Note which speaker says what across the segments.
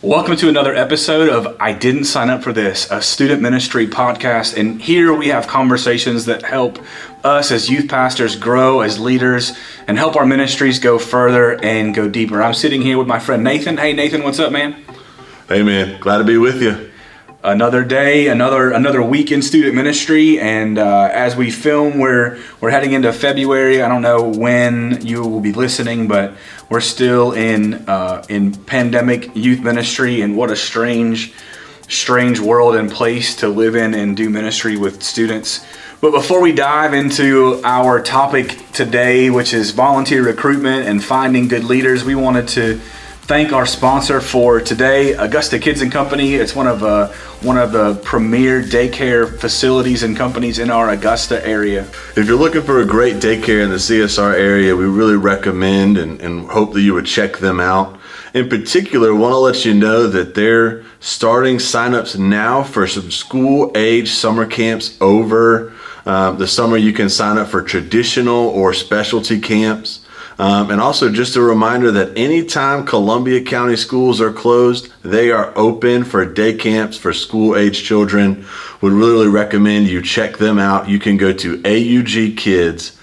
Speaker 1: Welcome to another episode of I Didn't Sign Up for This, a student ministry podcast. And here we have conversations that help us as youth pastors grow as leaders and help our ministries go further and go deeper. I'm sitting here with my friend Nathan. Hey, Nathan, what's up, man?
Speaker 2: Hey, man. Glad to be with you
Speaker 1: another day, another another week in student ministry, and uh, as we film, we're we're heading into February. I don't know when you will be listening, but we're still in uh, in pandemic youth ministry, and what a strange strange world and place to live in and do ministry with students. But before we dive into our topic today, which is volunteer recruitment and finding good leaders, we wanted to thank our sponsor for today, Augusta Kids and Company. It's one of uh, one of the premier daycare facilities and companies in our Augusta area.
Speaker 2: If you're looking for a great daycare in the CSR area, we really recommend and, and hope that you would check them out. In particular, want to let you know that they're starting signups now for some school age summer camps over um, the summer. You can sign up for traditional or specialty camps. Um, and also, just a reminder that anytime Columbia County schools are closed, they are open for day camps for school age children. Would really recommend you check them out. You can go to augkids.com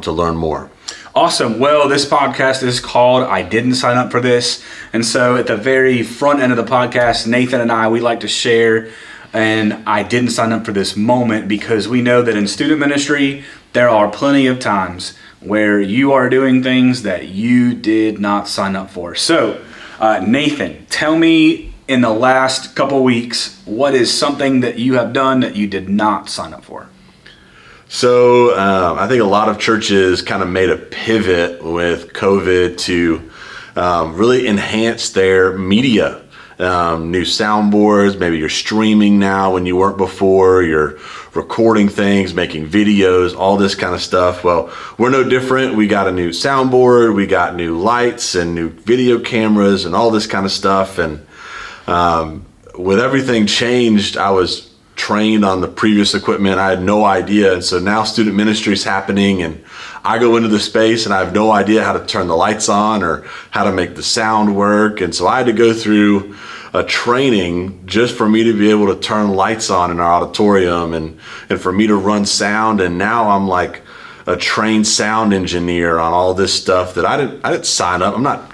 Speaker 2: to learn more.
Speaker 1: Awesome. Well, this podcast is called I Didn't Sign Up for This. And so at the very front end of the podcast, Nathan and I, we like to share and I didn't sign up for this moment because we know that in student ministry, there are plenty of times where you are doing things that you did not sign up for. So, uh, Nathan, tell me in the last couple weeks, what is something that you have done that you did not sign up for?
Speaker 2: So, um, I think a lot of churches kind of made a pivot with COVID to um, really enhance their media um, new soundboards. Maybe you're streaming now when you weren't before. You're recording things, making videos, all this kind of stuff. Well, we're no different. We got a new soundboard, we got new lights and new video cameras and all this kind of stuff. And um, with everything changed, I was trained on the previous equipment. I had no idea. And so now student ministry is happening and I go into the space and I have no idea how to turn the lights on or how to make the sound work. And so I had to go through a training just for me to be able to turn lights on in our auditorium and, and for me to run sound. And now I'm like a trained sound engineer on all this stuff that I didn't, I didn't sign up. I'm not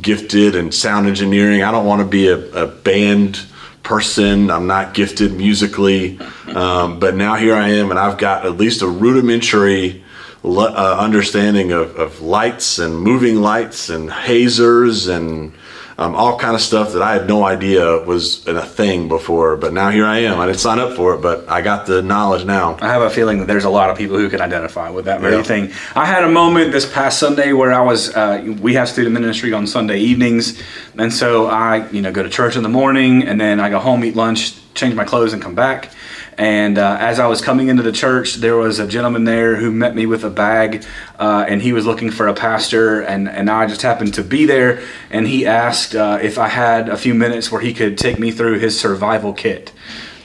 Speaker 2: gifted in sound engineering. I don't want to be a, a band person. I'm not gifted musically. Um, but now here I am and I've got at least a rudimentary uh, understanding of, of lights and moving lights and hazers and um, all kind of stuff that I had no idea was in a thing before. But now here I am. I didn't sign up for it, but I got the knowledge now.
Speaker 1: I have a feeling that there's a lot of people who can identify with that very yeah. thing. I had a moment this past Sunday where I was. Uh, we have student ministry on Sunday evenings, and so I, you know, go to church in the morning, and then I go home, eat lunch, change my clothes, and come back. And uh, as I was coming into the church, there was a gentleman there who met me with a bag, uh, and he was looking for a pastor, and, and I just happened to be there. And he asked uh, if I had a few minutes where he could take me through his survival kit.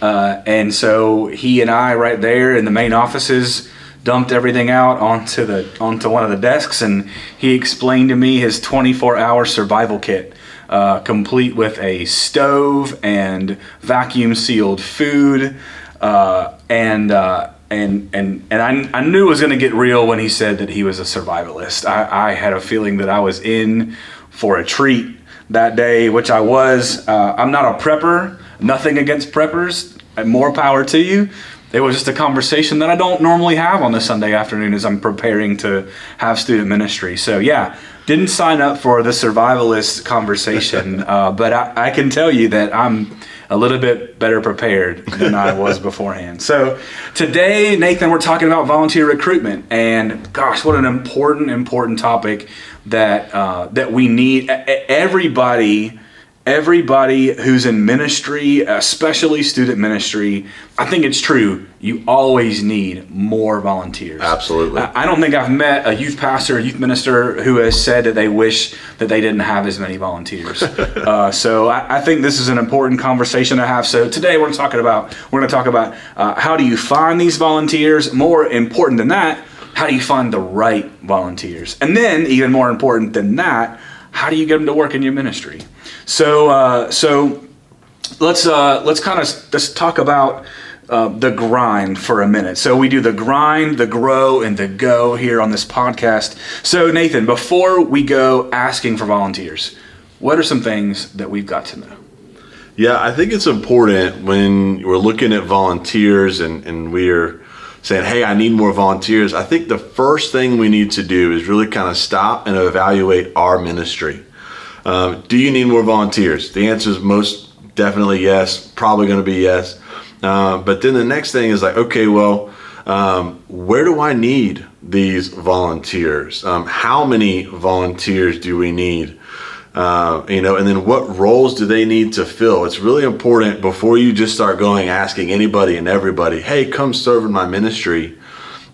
Speaker 1: Uh, and so he and I, right there in the main offices, dumped everything out onto the onto one of the desks, and he explained to me his 24-hour survival kit. Uh, complete with a stove and vacuum sealed food, uh, and uh, and and and I, I knew it was going to get real when he said that he was a survivalist. I, I had a feeling that I was in for a treat that day, which I was. Uh, I'm not a prepper. Nothing against preppers. More power to you. It was just a conversation that I don't normally have on a Sunday afternoon as I'm preparing to have student ministry. So yeah, didn't sign up for the survivalist conversation, uh, but I, I can tell you that I'm a little bit better prepared than I was beforehand. So today, Nathan, we're talking about volunteer recruitment, and gosh, what an important, important topic that uh, that we need. Everybody everybody who's in ministry, especially student ministry, I think it's true. You always need more volunteers.
Speaker 2: Absolutely.
Speaker 1: I don't think I've met a youth pastor, a youth minister who has said that they wish that they didn't have as many volunteers. uh, so I, I, think this is an important conversation to have. So today we're talking about we're going to talk about uh, how do you find these volunteers. More important than that, how do you find the right volunteers? And then even more important than that how do you get them to work in your ministry? So, uh, so let's uh, let's kind of let's talk about uh, the grind for a minute. So we do the grind, the grow, and the go here on this podcast. So Nathan, before we go asking for volunteers, what are some things that we've got to know?
Speaker 2: Yeah, I think it's important when we're looking at volunteers and, and we're saying, hey, I need more volunteers. I think the first thing we need to do is really kind of stop and evaluate our ministry. Um, do you need more volunteers? The answer is most definitely yes, probably going to be yes. Uh, but then the next thing is like, okay, well, um, where do I need these volunteers? Um, how many volunteers do we need? Uh, you know, and then what roles do they need to fill? It's really important before you just start going asking anybody and everybody, hey, come serve in my ministry.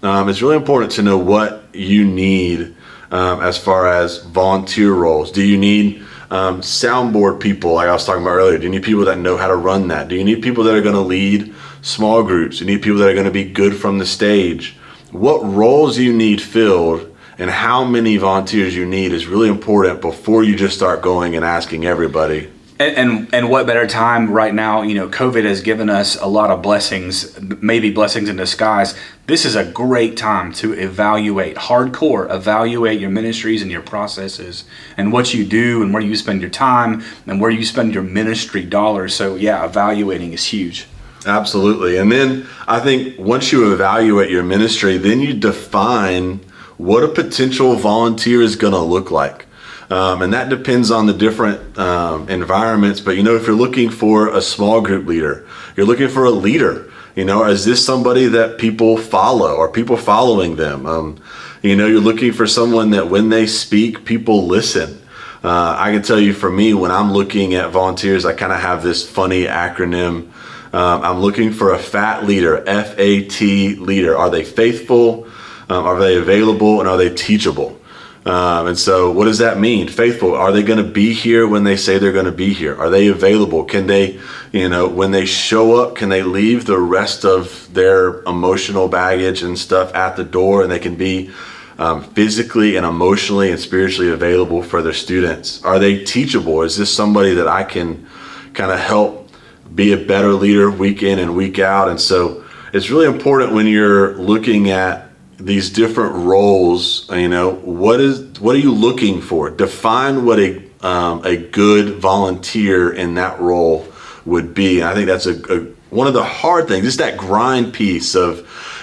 Speaker 2: Um, it's really important to know what you need um, as far as volunteer roles. Do you need um, soundboard people, like I was talking about earlier? Do you need people that know how to run that? Do you need people that are going to lead small groups? Do you need people that are going to be good from the stage? What roles you need filled and how many volunteers you need is really important before you just start going and asking everybody.
Speaker 1: And, and, and what better time right now? You know, COVID has given us a lot of blessings, maybe blessings in disguise. This is a great time to evaluate, hardcore, evaluate your ministries and your processes and what you do and where you spend your time and where you spend your ministry dollars. So, yeah, evaluating is huge.
Speaker 2: Absolutely. And then I think once you evaluate your ministry, then you define what a potential volunteer is going to look like. Um, and that depends on the different um, environments. But you know, if you're looking for a small group leader, you're looking for a leader. You know, is this somebody that people follow? Are people following them? Um, you know, you're looking for someone that when they speak, people listen. Uh, I can tell you for me, when I'm looking at volunteers, I kind of have this funny acronym. Um, I'm looking for a fat leader, F A T leader. Are they faithful? Um, are they available and are they teachable? Um, and so, what does that mean? Faithful. Are they going to be here when they say they're going to be here? Are they available? Can they, you know, when they show up, can they leave the rest of their emotional baggage and stuff at the door and they can be um, physically and emotionally and spiritually available for their students? Are they teachable? Is this somebody that I can kind of help be a better leader week in and week out? And so, it's really important when you're looking at these different roles you know what is what are you looking for? Define what a um, a good volunteer in that role would be. And i think that's a, a, one of the hard things it's that grind piece of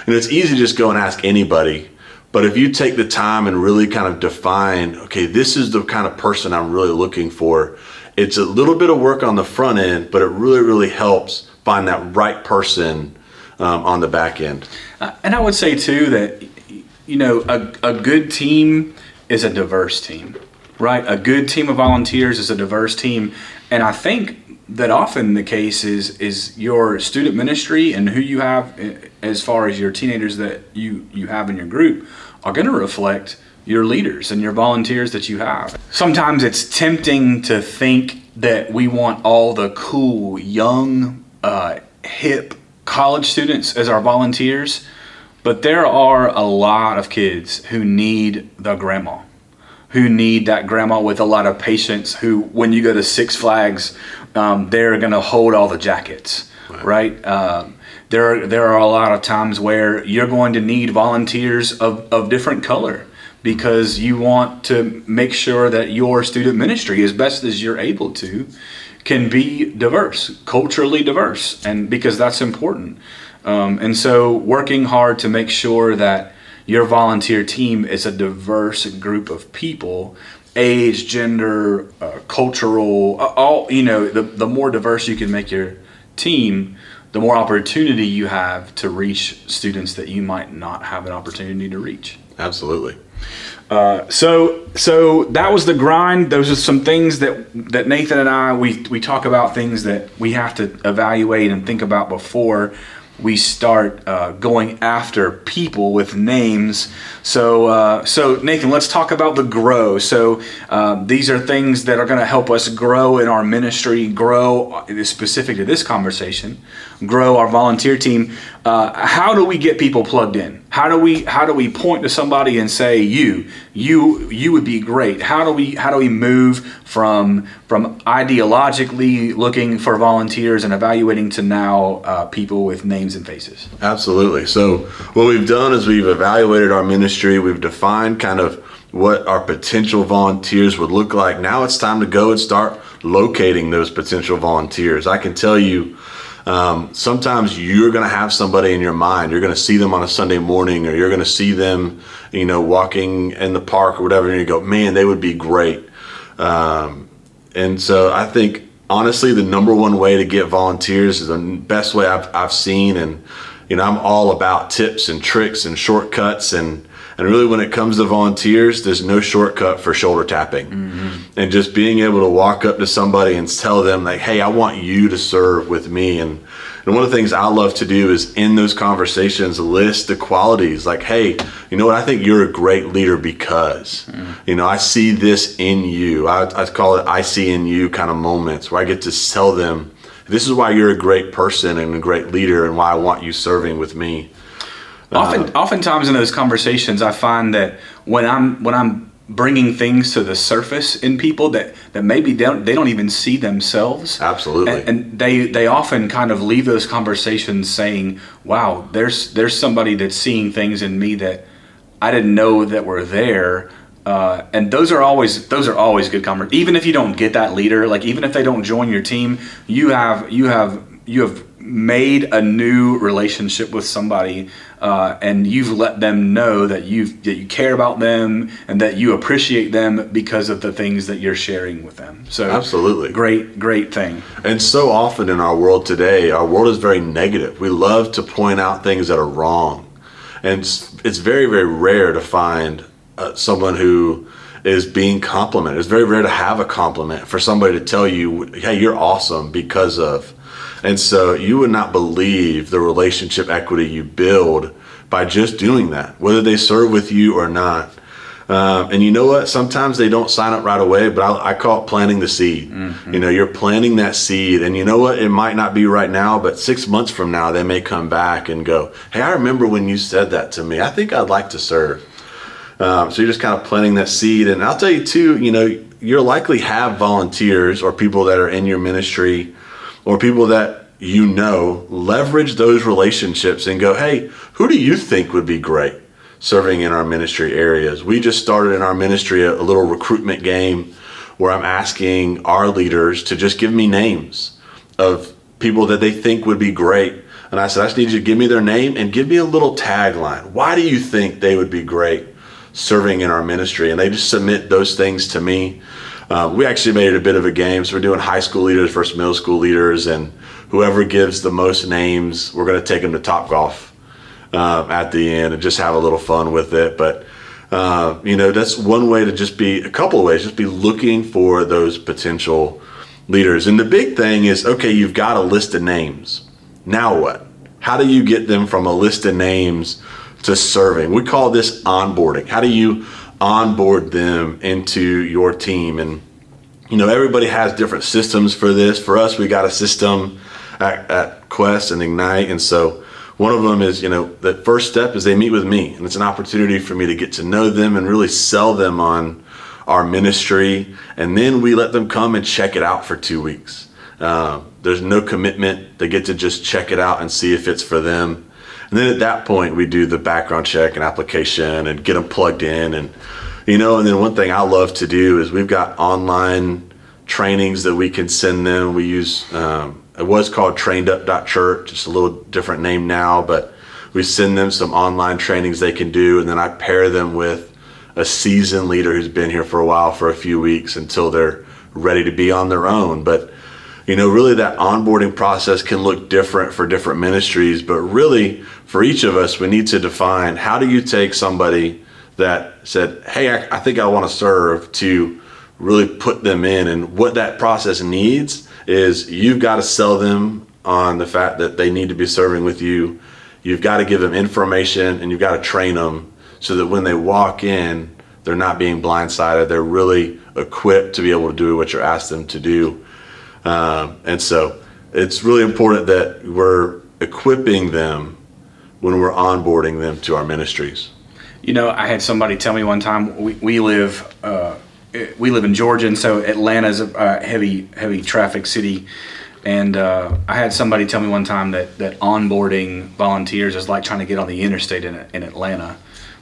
Speaker 2: you know it's easy to just go and ask anybody but if you take the time and really kind of define okay this is the kind of person i'm really looking for it's a little bit of work on the front end but it really really helps find that right person um, on the back end.
Speaker 1: Uh, and I would say too that you know a, a good team is a diverse team, right? A good team of volunteers is a diverse team, and I think that often the case is is your student ministry and who you have eh, as far as your teenagers that you you have in your group are going to reflect your leaders and your volunteers that you have. Sometimes it's tempting to think that we want all the cool, young, uh, hip college students as our volunteers, but there are a lot of kids who need the grandma, who need that grandma with a lot of patience, who, when you go to Six Flags, um, they're going to hold all the jackets, right? right? Um, there, there are a lot of times where you're going to need volunteers of, of different color because you want to make sure that your student ministry, as best as you're able to, can be diverse, culturally diverse, and because that's important. Um, and so, working hard to make sure that your volunteer team is a diverse group of people age gender uh, cultural all you know the, the more diverse you can make your team the more opportunity you have to reach students that you might not have an opportunity to reach
Speaker 2: absolutely
Speaker 1: uh, so so that was the grind. Those are some things that that Nathan and I we we talk about things that we have to evaluate and think about before we start uh, going after people with names. So, uh, so Nathan, let's talk about the grow. So, uh, these are things that are going to help us grow in our ministry, grow uh, specific to this conversation, grow our volunteer team. Uh, how do we get people plugged in? How do we how do we point to somebody and say you you you would be great how do we how do we move from from ideologically looking for volunteers and evaluating to now uh, people with names and faces?
Speaker 2: Absolutely. So what we've done is we've evaluated our ministry. We've defined kind of what our potential volunteers would look like. Now it's time to go and start locating those potential volunteers. I can tell you um, sometimes you're going to have somebody in your mind. You're going to see them on a Sunday morning, or you're going to see them, you know, walking in the park or whatever, and you go, man, they would be great. Um, and so I think honestly, the number one way to get volunteers is the best way I've, I've seen. And, you know, I'm all about tips and tricks and shortcuts and, and really, when it comes to volunteers, there's no shortcut for shoulder tapping. Mm-hmm. And just being able to walk up to somebody and tell them, like, hey, I want you to serve with me. And, and one of the things I love to do is in those conversations list the qualities like, hey, you know what? I think you're a great leader because, mm-hmm. you know, I see this in you. I, I call it I see in you kind of moments where I get to tell them, this is why you're a great person and a great leader and why I want you serving with me.
Speaker 1: Often, uh, oftentimes in those conversations, I find that when I'm when I'm bringing things to the surface in people that that maybe they don't, they don't even see themselves.
Speaker 2: Absolutely.
Speaker 1: And, and, they they often kind of leave those conversations saying, "Wow, there's there's somebody that's seeing things in me that I didn't know that were there." Uh, and those are always those are always good conversations. Even if you don't get that leader, like even if they don't join your team, you have you have you have made a new relationship with somebody uh, and you've let them know that you that you care about them and that you appreciate them because of the things that you're sharing with them. So
Speaker 2: absolutely
Speaker 1: great, great thing.
Speaker 2: And so often in our world today, our world is very negative. We love to point out things that are wrong, and it's, it's very very rare to find uh, someone who is being complimented. It's very rare to have a compliment for somebody to tell you, "Hey, you're awesome," because of and so you would not believe the relationship equity you build by just doing that, whether they serve with you or not. Um, and you know what? Sometimes they don't sign up right away, but I, I call it planting the seed. Mm-hmm. You know, you're planting that seed, and you know what? It might not be right now, but six months from now, they may come back and go, "Hey, I remember when you said that to me. I think I'd like to serve." Um, so you're just kind of planting that seed, and I'll tell you too. You know, you'll likely have volunteers or people that are in your ministry or people that you know, leverage those relationships and go, hey, who do you think would be great serving in our ministry areas? We just started in our ministry a, a little recruitment game where I'm asking our leaders to just give me names of people that they think would be great. And I said, I just need you to give me their name and give me a little tagline. Why do you think they would be great serving in our ministry? And they just submit those things to me. Uh, we actually made it a bit of a game. So we're doing high school leaders versus middle school leaders, and whoever gives the most names, we're going to take them to Top Golf uh, at the end and just have a little fun with it. But uh, you know, that's one way to just be a couple of ways. Just be looking for those potential leaders. And the big thing is, okay, you've got a list of names. Now what? How do you get them from a list of names to serving? We call this onboarding. How do you onboard them into your team. And, you know, everybody has different systems for this. For us, we got a system at, at Quest and Ignite. And so one of them is, you know, the first step is they meet with me. And it's an opportunity for me to get to know them and really sell them on our ministry. And then we let them come and check it out for two weeks. Uh, there's no commitment. They get to just check it out and see if it's for them. And then at that point, we do the background check and application and get them plugged in. And, you know, and then one thing I love to do is we've got online trainings that we can send them. We use, um, it was called trainedup.church, just a little different name now, but we send them some online trainings they can do. And then I pair them with a seasoned leader who's been here for a while for a few weeks until they're ready to be on their own. But you know, really that onboarding process can look different for different ministries, but really for each of us, we need to define how do you take somebody that said, Hey, I, I think I want to serve to really put them in. And what that process needs is you've got to sell them on the fact that they need to be serving with you. You've got to give them information and you've got to train them so that when they walk in, they're not being blindsided. They're really equipped to be able to do what you're asked them to do. Um, and so it's really important that we're equipping them when we're onboarding them to our ministries?
Speaker 1: You know, I had somebody tell me one time we, we live uh, we live in Georgia, and so Atlanta is a heavy heavy traffic city. And uh, I had somebody tell me one time that, that onboarding volunteers is like trying to get on the interstate in, in Atlanta.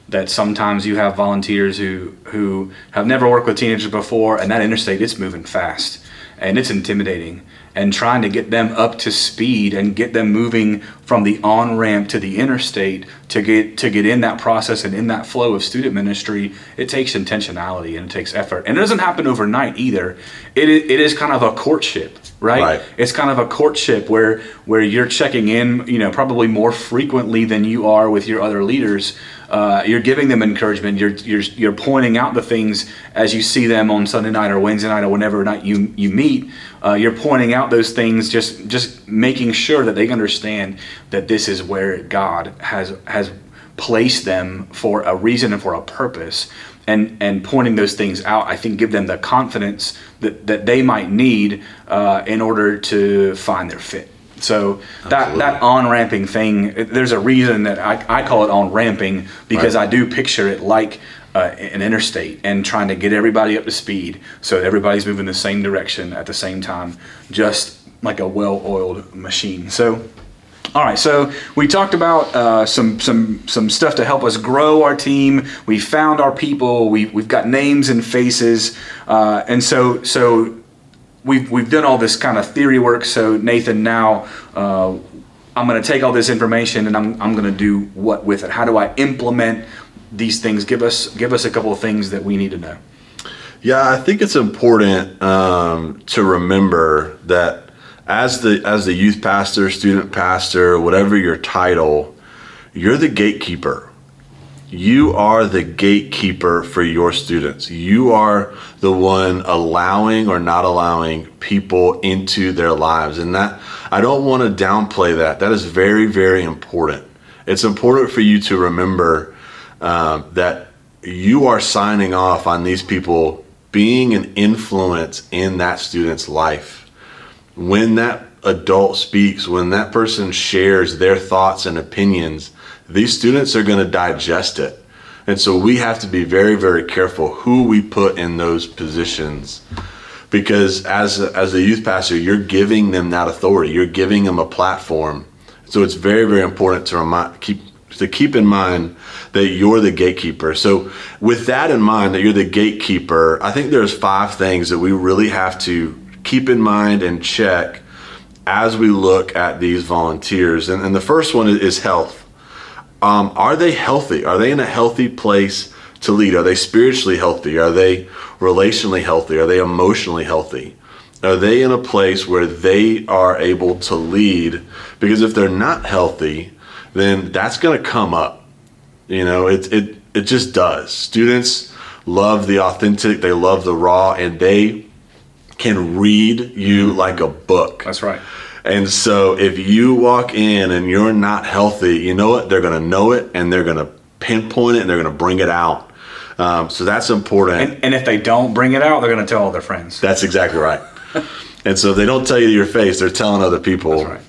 Speaker 1: That sometimes you have volunteers who who have never worked with teenagers before, and that interstate it's moving fast and it's intimidating and trying to get them up to speed and get them moving from the on ramp to the interstate to get to get in that process and in that flow of student ministry it takes intentionality and it takes effort and it doesn't happen overnight either it, it is kind of a courtship right? right? It's kind of a courtship where where you're checking in, you know, probably more frequently than you are with your other leaders. Uh, you're giving them encouragement. You're, you're you're pointing out the things as you see them on Sunday night or Wednesday night or whenever night you you meet. Uh, you're pointing out those things, just just making sure that they understand that this is where God has has placed them for a reason and for a purpose and and pointing those things out, I think give them the confidence that, that they might need uh, in order to find their fit. So that that on ramping thing, there's a reason that I, I call it on ramping because right. I do picture it like uh, an interstate and trying to get everybody up to speed so everybody's moving the same direction at the same time, just like a well-oiled machine. So all right, so we talked about uh, some some some stuff to help us grow our team. We found our people. We we've got names and faces, uh, and so so we've we've done all this kind of theory work. So Nathan, now uh, I'm going to take all this information and I'm I'm going to do what with it? How do I implement these things? Give us give us a couple of things that we need to know.
Speaker 2: Yeah, I think it's important um, to remember that as the as the youth pastor, student pastor, whatever your title, you're the gatekeeper. You are the gatekeeper for your students. You are the one allowing or not allowing people into their lives. And that I don't want to downplay that. That is very, very important. It's important for you to remember um, that you are signing off on these people being an influence in that student's life when that adult speaks, when that person shares their thoughts and opinions, these students are going to digest it. And so we have to be very, very careful who we put in those positions. Because as a, as a youth pastor, you're giving them that authority. You're giving them a platform. So it's very, very important to remind, keep to keep in mind that you're the gatekeeper. So with that in mind, that you're the gatekeeper, I think there's five things that we really have to keep in mind and check as we look at these volunteers. And, and the first one is health. Um, are they healthy? Are they in a healthy place to lead? Are they spiritually healthy? Are they relationally healthy? Are they emotionally healthy? Are they in a place where they are able to lead? Because if they're not healthy, then that's going to come up. You know, it, it, it just does. Students love the authentic, they love the raw, and they can read you like a book.
Speaker 1: That's right.
Speaker 2: And so if you walk in and you're not healthy, you know what? They're going to know it and they're going to pinpoint it and they're going to bring it out. Um, so that's important.
Speaker 1: And, and, if they don't bring it out, they're going to tell all their friends.
Speaker 2: That's exactly right. and so if they don't tell you to your face, they're telling other people.
Speaker 1: That's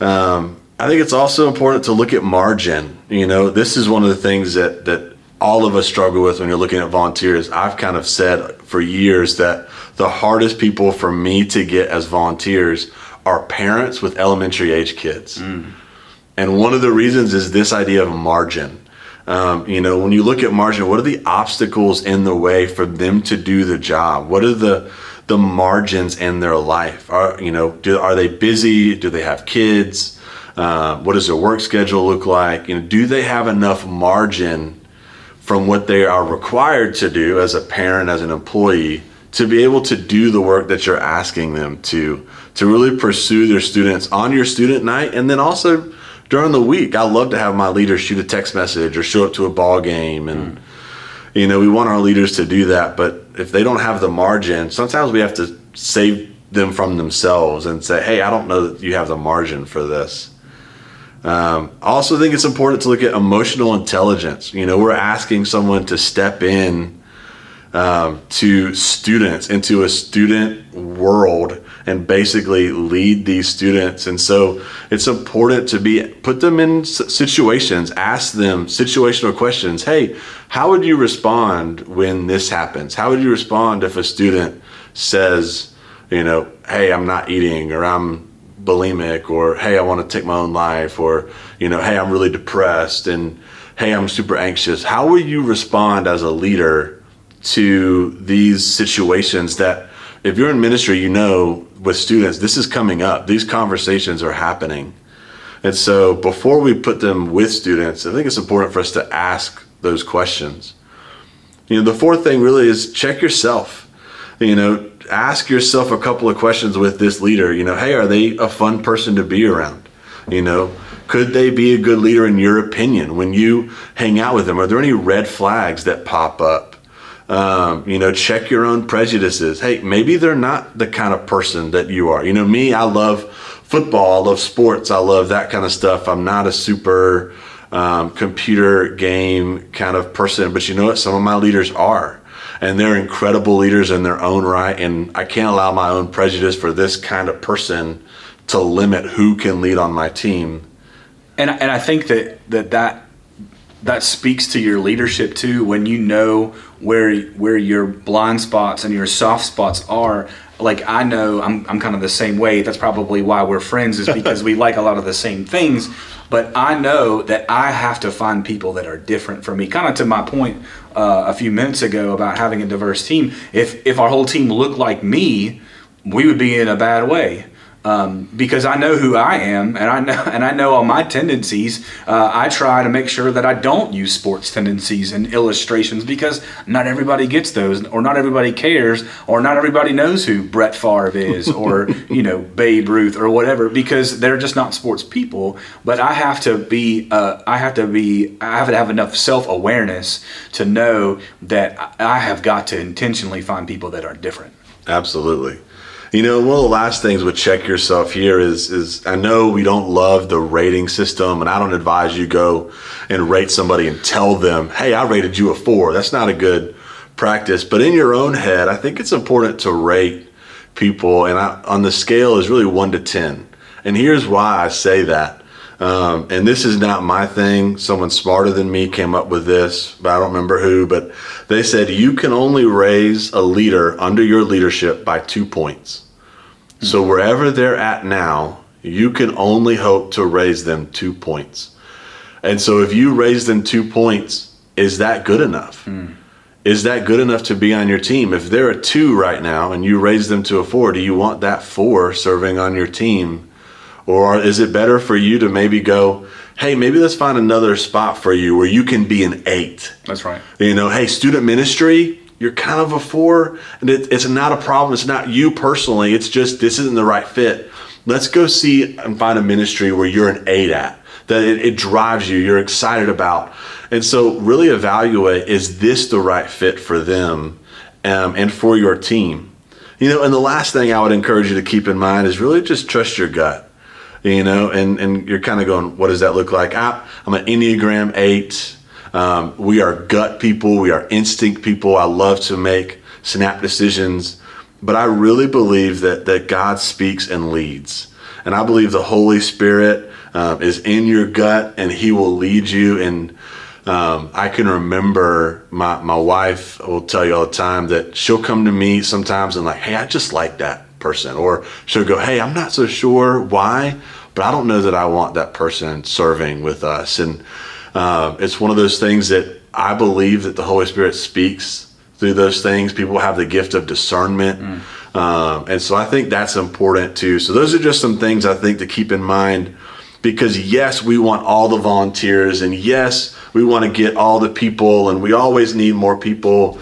Speaker 1: right.
Speaker 2: Um, I think it's also important to look at margin. You know, this is one of the things that that all of us struggle with when you're looking at volunteers. I've kind of said for years that the hardest people for me to get as volunteers are parents with elementary age kids. Mm. And one of the reasons is this idea of margin. Um, you know, when you look at margin, what are the obstacles in the way for them to do the job? What are the the margins in their life? Are you know, do, are they busy? Do they have kids? Uh, what does their work schedule look like? You know, do they have enough margin from what they are required to do as a parent, as an employee, to be able to do the work that you're asking them to to really pursue their students on your student night and then also during the week i love to have my leaders shoot a text message or show up to a ball game and mm. you know we want our leaders to do that but if they don't have the margin sometimes we have to save them from themselves and say hey i don't know that you have the margin for this um, I also think it's important to look at emotional intelligence. You know, we're asking someone to step in um, to students into a student world and basically lead these students. And so it's important to be put them in situations, ask them situational questions. Hey, how would you respond when this happens? How would you respond if a student says, you know, hey, I'm not eating or I'm bulimic or hey, I want to take my own life or, you know, hey, I'm really depressed and hey, I'm super anxious. How will you respond as a leader to these situations that if you're in ministry, you know with students, this is coming up. These conversations are happening. And so before we put them with students, I think it's important for us to ask those questions. You know, the fourth thing really is check yourself. You know, ask yourself a couple of questions with this leader. You know, hey, are they a fun person to be around? You know, could they be a good leader in your opinion when you hang out with them? Are there any red flags that pop up? Um, you know, check your own prejudices. Hey, maybe they're not the kind of person that you are. You know, me, I love football, I love sports, I love that kind of stuff. I'm not a super um, computer game kind of person, but you know what? Some of my leaders are. And they're incredible leaders in their own right. And I can't allow my own prejudice for this kind of person to limit who can lead on my team.
Speaker 1: And, and I think that, that that that speaks to your leadership too when you know where where your blind spots and your soft spots are like I know I'm, I'm kind of the same way. That's probably why we're friends is because we like a lot of the same things. But I know that I have to find people that are different from me. Kind of to my point uh, a few minutes ago about having a diverse team. If if our whole team looked like me, we would be in a bad way um, because I know who I am and I know and I know all my tendencies. Uh, I try to make sure that I don't use sports tendencies and illustrations because not everybody gets those, or not everybody cares, or not everybody knows who Brett Favre is, or you know Babe Ruth, or whatever, because they're just not sports people. But I have to be, uh, I have to be, I have to have enough self awareness to know that I have got to intentionally find people that are different.
Speaker 2: Absolutely. You know, one of the last things with check yourself here is is I know we don't love the rating system, and I don't advise you go and rate somebody and tell them, "Hey, I rated you a four. That's not a good practice. But in your own head, I think it's important to rate people, and I, on the scale is really one to ten. And here's why I say that. Um, and this is not my thing. Someone smarter than me came up with this, but I don't remember who. But they said you can only raise a leader under your leadership by two points. So wherever they're at now, you can only hope to raise them two points. And so if you raise them two points, is that good enough? Mm. Is that good enough to be on your team? If they're a two right now and you raise them to a four, do you want that four serving on your team? Or is it better for you to maybe go, hey, maybe let's find another spot for you where you can be an eight?
Speaker 1: That's right.
Speaker 2: You know, hey, student ministry, you're kind of a four, and it, it's not a problem. It's not you personally. It's just this isn't the right fit. Let's go see and find a ministry where you're an eight at that it, it drives you. You're excited about, and so really evaluate: is this the right fit for them um, and for your team? You know, and the last thing I would encourage you to keep in mind is really just trust your gut. You know, and and you're kind of going, what does that look like? I, I'm an Enneagram eight. Um, we are gut people, we are instinct people. I love to make snap decisions, but I really believe that that God speaks and leads, and I believe the Holy Spirit um, is in your gut and He will lead you. And um, I can remember my my wife will tell you all the time that she'll come to me sometimes and like, hey, I just like that person, or she'll go, hey, I'm not so sure why, but I don't know that I want that person serving with us, and uh, it's one of those things that I believe that the Holy Spirit speaks through those things. People have the gift of discernment. Mm. Um, and so I think that's important too. So those are just some things I think to keep in mind because yes, we want all the volunteers and yes, we want to get all the people and we always need more people.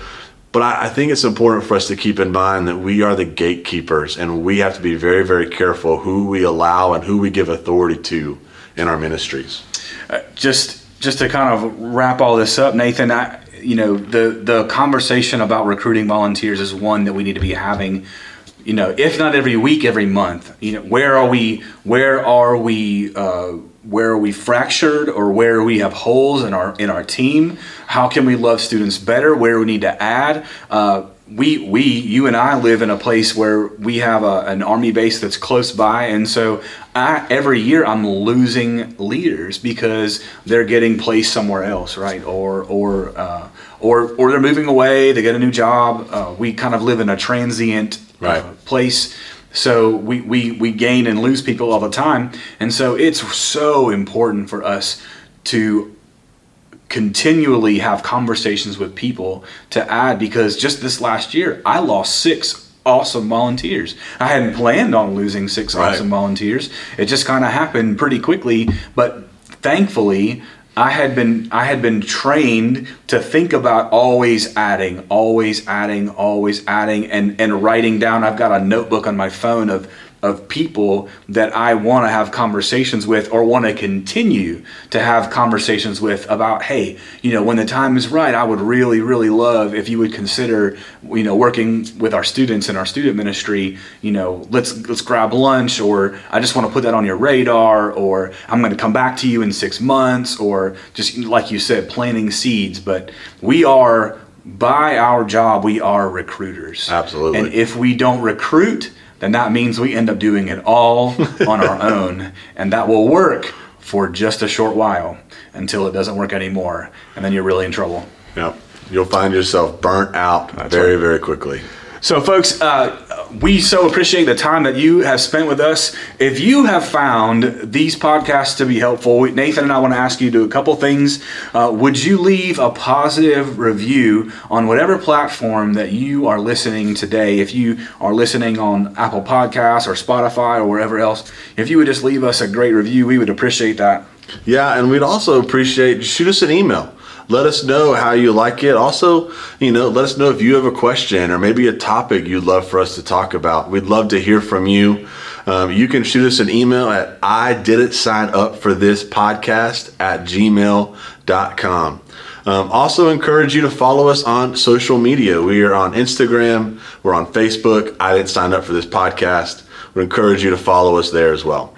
Speaker 2: But I, I, think it's important for us to keep in mind that we are the gatekeepers and we have to be very, very careful who we allow and who we give authority to in our ministries.
Speaker 1: Uh, just just to kind of wrap all this up, Nathan, I, you know, the the conversation about recruiting volunteers is one that we need to be having. You know, if not every week, every month. You know, where are we? Where are we? Uh, where are we fractured, or where we have holes in our in our team? How can we love students better? Where we need to add? Uh, we we you and I live in a place where we have a, an army base that's close by, and so I, every year I'm losing leaders because they're getting placed somewhere else, right? Or or uh, or or they're moving away. They get a new job. Uh, we kind of live in a transient uh, place. So we, we, we gain and lose people all the time. And so it's so important for us to continually have conversations with people to add because just this last year I lost six awesome volunteers. I hadn't planned on losing six
Speaker 2: Right.
Speaker 1: awesome volunteers. It just kind of happened pretty quickly, but thankfully I had been I had been trained to think about always adding, always adding, always adding and and writing down. I've got a notebook on my phone of of people that I want to have conversations with or want to continue to have conversations with about hey, you know, when the time is right, I would really really love if you would consider, you know, working with our students in our student ministry, you know, let's let's grab lunch or I just want to put that on your radar or I'm going to come back to you in 6 months or just like you said planting seeds, but we are by our job we are recruiters.
Speaker 2: Absolutely.
Speaker 1: And if we don't recruit, then that means we end up doing it all on our own. And that will work for just a short while until it doesn't work anymore. And then you're really in trouble.
Speaker 2: Yep. You'll find yourself burnt out very, very quickly.
Speaker 1: So, folks, uh, we so appreciate the time that you have spent with us. If you have found these podcasts to be helpful, Nathan and I want to ask you to do a couple things. Uh, would you leave a positive review on whatever platform that you are listening today? If you are listening on Apple Podcasts or Spotify or wherever else, if you would just leave us a great review, we would appreciate that.
Speaker 2: Yeah, and we'd also appreciate shoot us an email. Let us know how you like it. Also, you know, let us know if you have a question or maybe a topic you'd love for us to talk about. We'd love to hear from you. Um, you can shoot us an email at I didn't sign up for this podcast at gmail.com. Um, also, encourage you to follow us on social media. We are on Instagram, we're on Facebook. I didn't sign up for this podcast. Would encourage you to follow us there as well.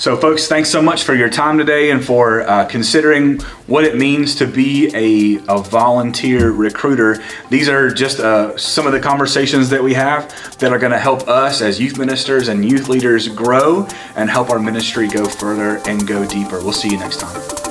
Speaker 1: So, folks, thanks so much for your time today and for uh, considering what it means to be a, a volunteer recruiter. These are just uh, some of the conversations that we have that are going to help us as youth ministers and youth leaders grow and help our ministry go further and go deeper. We'll see you next time.